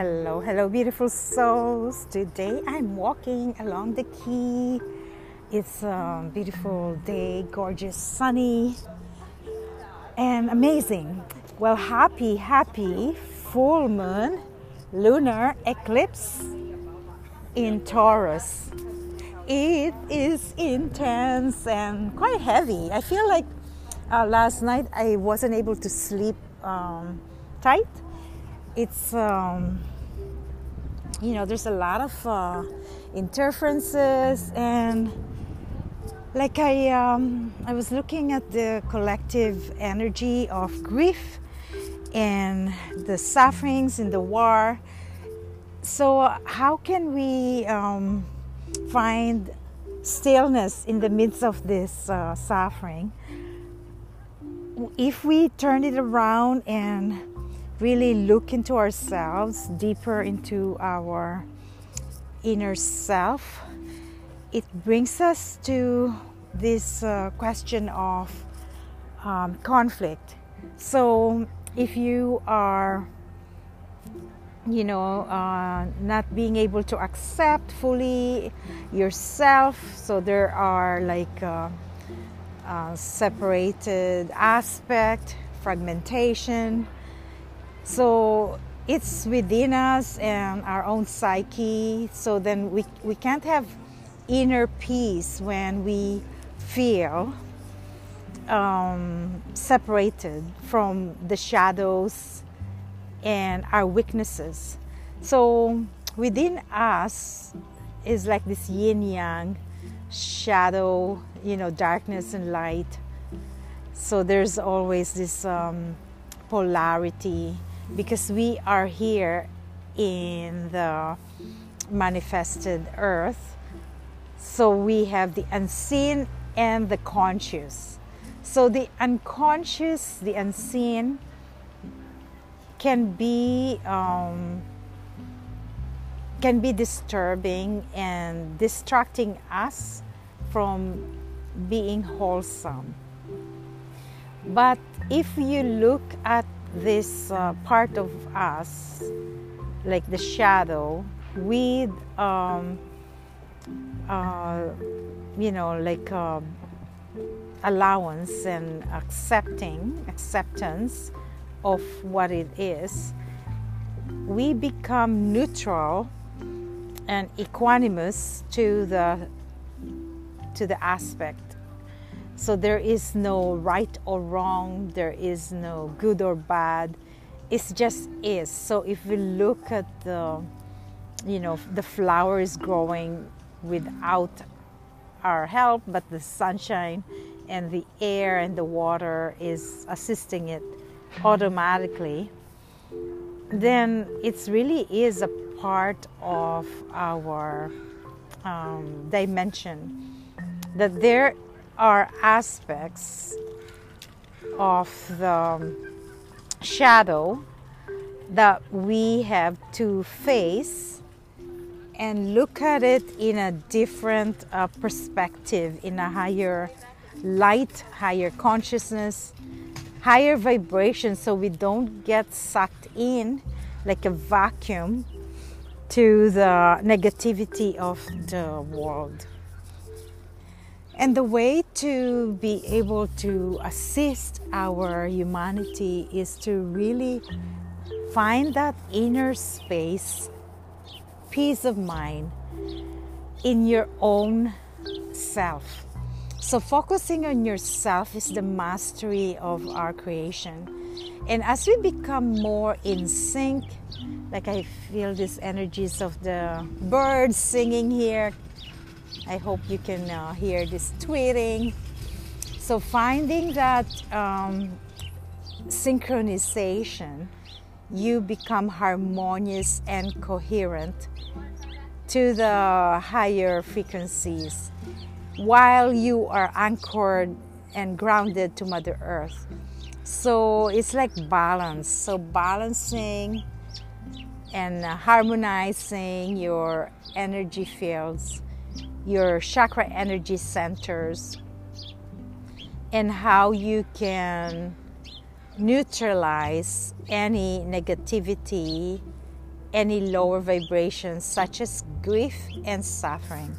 Hello, hello, beautiful souls. Today I'm walking along the quay. It's a beautiful day, gorgeous, sunny, and amazing. Well, happy, happy full moon lunar eclipse in Taurus. It is intense and quite heavy. I feel like uh, last night I wasn't able to sleep um, tight it's um, you know there's a lot of uh, interferences and like I um, I was looking at the collective energy of grief and the sufferings in the war. So how can we um, find stillness in the midst of this uh, suffering? If we turn it around and really look into ourselves, deeper into our inner self, it brings us to this uh, question of um, conflict. So, if you are, you know, uh, not being able to accept fully yourself, so there are like uh, uh separated aspect, fragmentation so it's within us and our own psyche. So then we, we can't have inner peace when we feel um, separated from the shadows and our weaknesses. So within us is like this yin yang shadow, you know, darkness and light. So there's always this um, polarity because we are here in the manifested earth. So we have the unseen and the conscious. So the unconscious, the unseen, can be um, can be disturbing and distracting us from being wholesome. But if you look at this uh, part of us, like the shadow, with um, uh, you know, like uh, allowance and accepting acceptance of what it is, we become neutral and equanimous to the to the aspect so there is no right or wrong, there is no good or bad. It just is. So if we look at the, you know, the flower is growing without our help, but the sunshine and the air and the water is assisting it automatically, then it really is a part of our um, dimension that there are aspects of the shadow that we have to face and look at it in a different uh, perspective, in a higher light, higher consciousness, higher vibration, so we don't get sucked in like a vacuum to the negativity of the world. And the way to be able to assist our humanity is to really find that inner space, peace of mind in your own self. So, focusing on yourself is the mastery of our creation. And as we become more in sync, like I feel these energies of the birds singing here, I hope you can uh, hear this tweeting. So, finding that um, synchronization, you become harmonious and coherent to the higher frequencies while you are anchored and grounded to Mother Earth. So, it's like balance. So, balancing and harmonizing your energy fields your chakra energy centers and how you can neutralize any negativity any lower vibrations such as grief and suffering.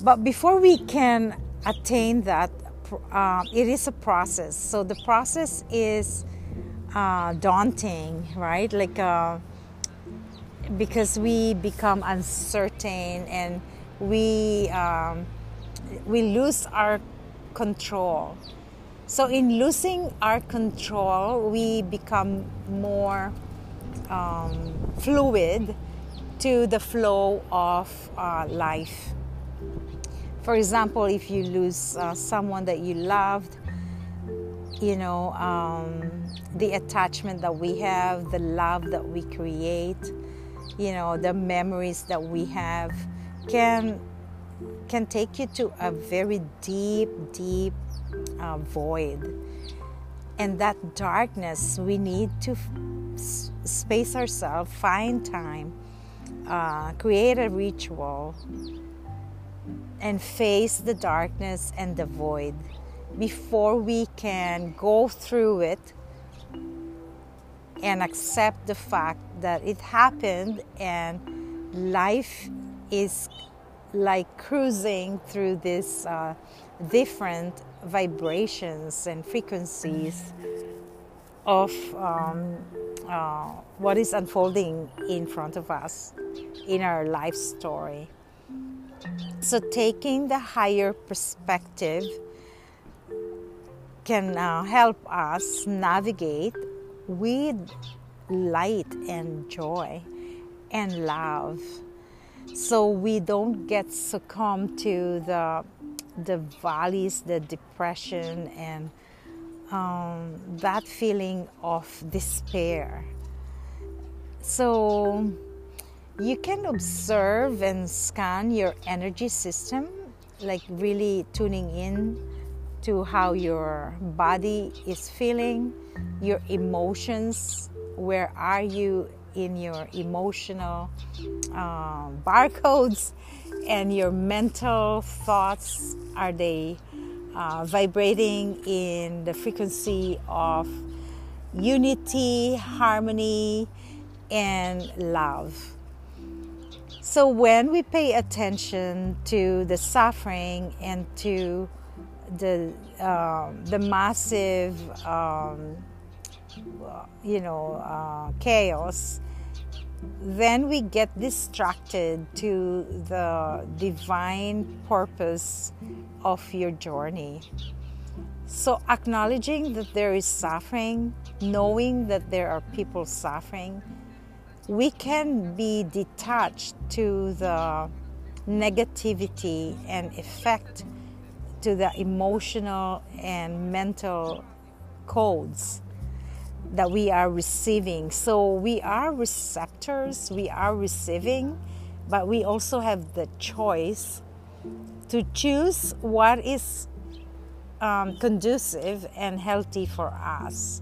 But before we can attain that, uh, it is a process. So the process is uh, daunting, right? Like, uh, because we become uncertain and we um, we lose our control. So in losing our control, we become more um, fluid to the flow of uh, life. For example, if you lose uh, someone that you loved, you know, um, the attachment that we have, the love that we create, you know, the memories that we have can can take you to a very deep, deep uh, void. And that darkness, we need to space ourselves, find time, uh, create a ritual, and face the darkness and the void before we can go through it and accept the fact that it happened and life is like cruising through these uh, different vibrations and frequencies of um, uh, what is unfolding in front of us in our life story. So, taking the higher perspective can uh, help us navigate with light and joy and love so we don't get succumb to the the valleys the depression and um, that feeling of despair. So you can observe and scan your energy system like really tuning in to how your body is feeling your emotions where are you in your emotional um, barcodes and your mental thoughts are they uh, vibrating in the frequency of unity harmony and love? So when we pay attention to the suffering and to the uh, the massive um, you know, uh, chaos, then we get distracted to the divine purpose of your journey. So, acknowledging that there is suffering, knowing that there are people suffering, we can be detached to the negativity and effect to the emotional and mental codes that we are receiving. So we are receptors, we are receiving, but we also have the choice to choose what is um, conducive and healthy for us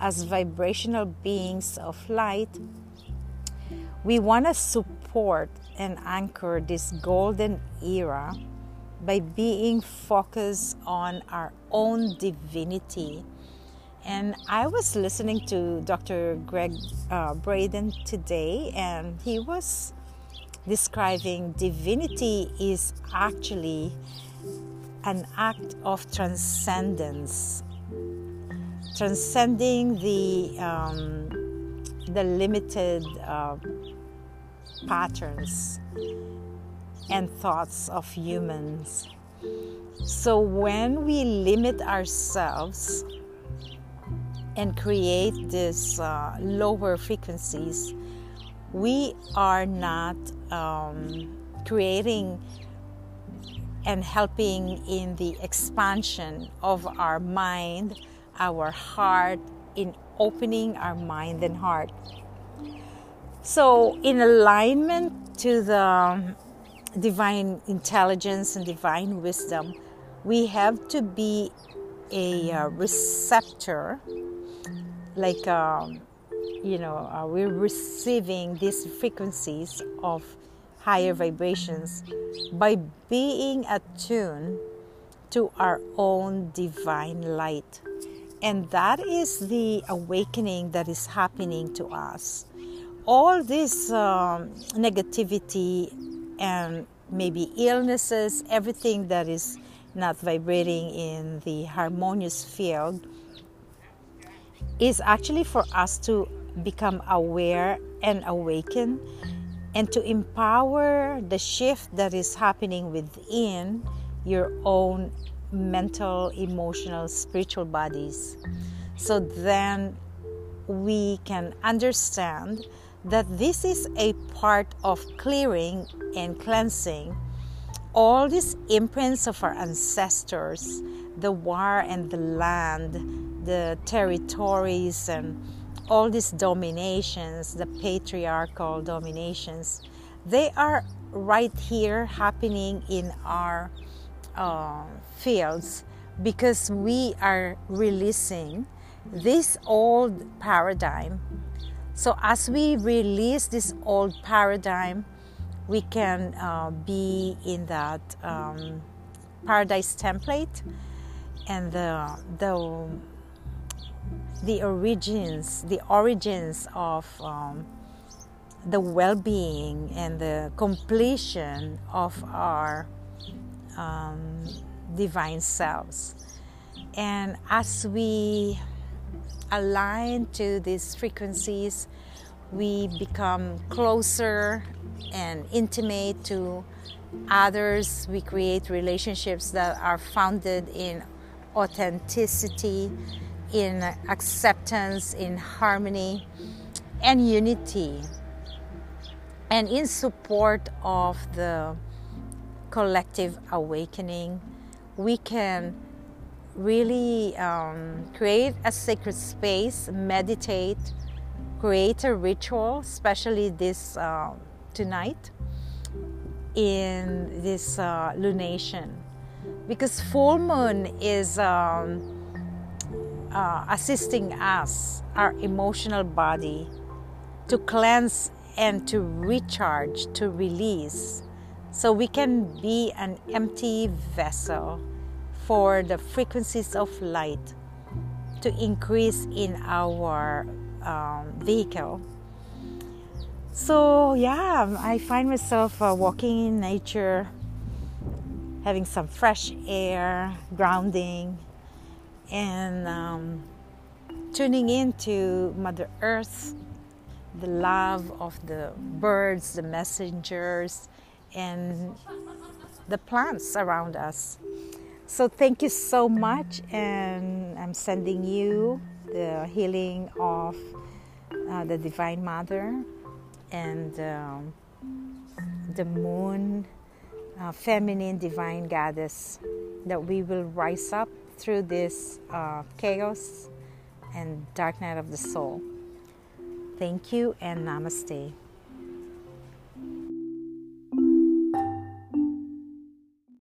as vibrational beings of light. We want to support and anchor this golden era by being focused on our own divinity and I was listening to Dr. Gregg uh, Braden today, and he was describing divinity is actually an act of transcendence, transcending the um, the limited uh, patterns and thoughts of humans. So when we limit ourselves and create these uh, lower frequencies, we are not um, creating and helping in the expansion of our mind, our heart, in opening our mind and heart. So, in alignment to the divine intelligence and divine wisdom, we have to be a uh, receptor like um, you know uh, we're receiving these frequencies of higher vibrations by being attuned to our own divine light. And that is the awakening that is happening to us. All this um, negativity and maybe illnesses, everything that is not vibrating in the harmonious field, is actually for us to become aware and awaken and to empower the shift that is happening within your own mental, emotional, spiritual bodies. So then we can understand that this is a part of clearing and cleansing all these imprints of our ancestors the war and the land, the territories, and all these dominations, the patriarchal dominations, they are right here happening in our uh, fields because we are releasing this old paradigm. So, as we release this old paradigm, we can uh, be in that um, paradise template and the, the, the origins, the origins of um, the well-being and the completion of our um, divine selves. And as we align to these frequencies, we become closer and intimate to others. We create relationships that are founded in authenticity, in acceptance, in harmony, and unity, and in support of the collective awakening. We can really um, create a sacred space, meditate, create a ritual, especially this uh, tonight in this uh, lunation, because full moon is um, uh, assisting us, our emotional body, to cleanse and to recharge, to release, so we can be an empty vessel for the frequencies of light to increase in our um, vehicle. So, yeah, I find myself uh, walking in nature, having some fresh air, grounding, and um, tuning into Mother Earth, the love of the birds, the messengers, and the plants around us. So thank you so much, and I'm sending you the healing of uh, the Divine Mother and um, the Moon, uh, Feminine Divine Goddess, that we will rise up through this uh, chaos and dark night of the soul. Thank you and namaste.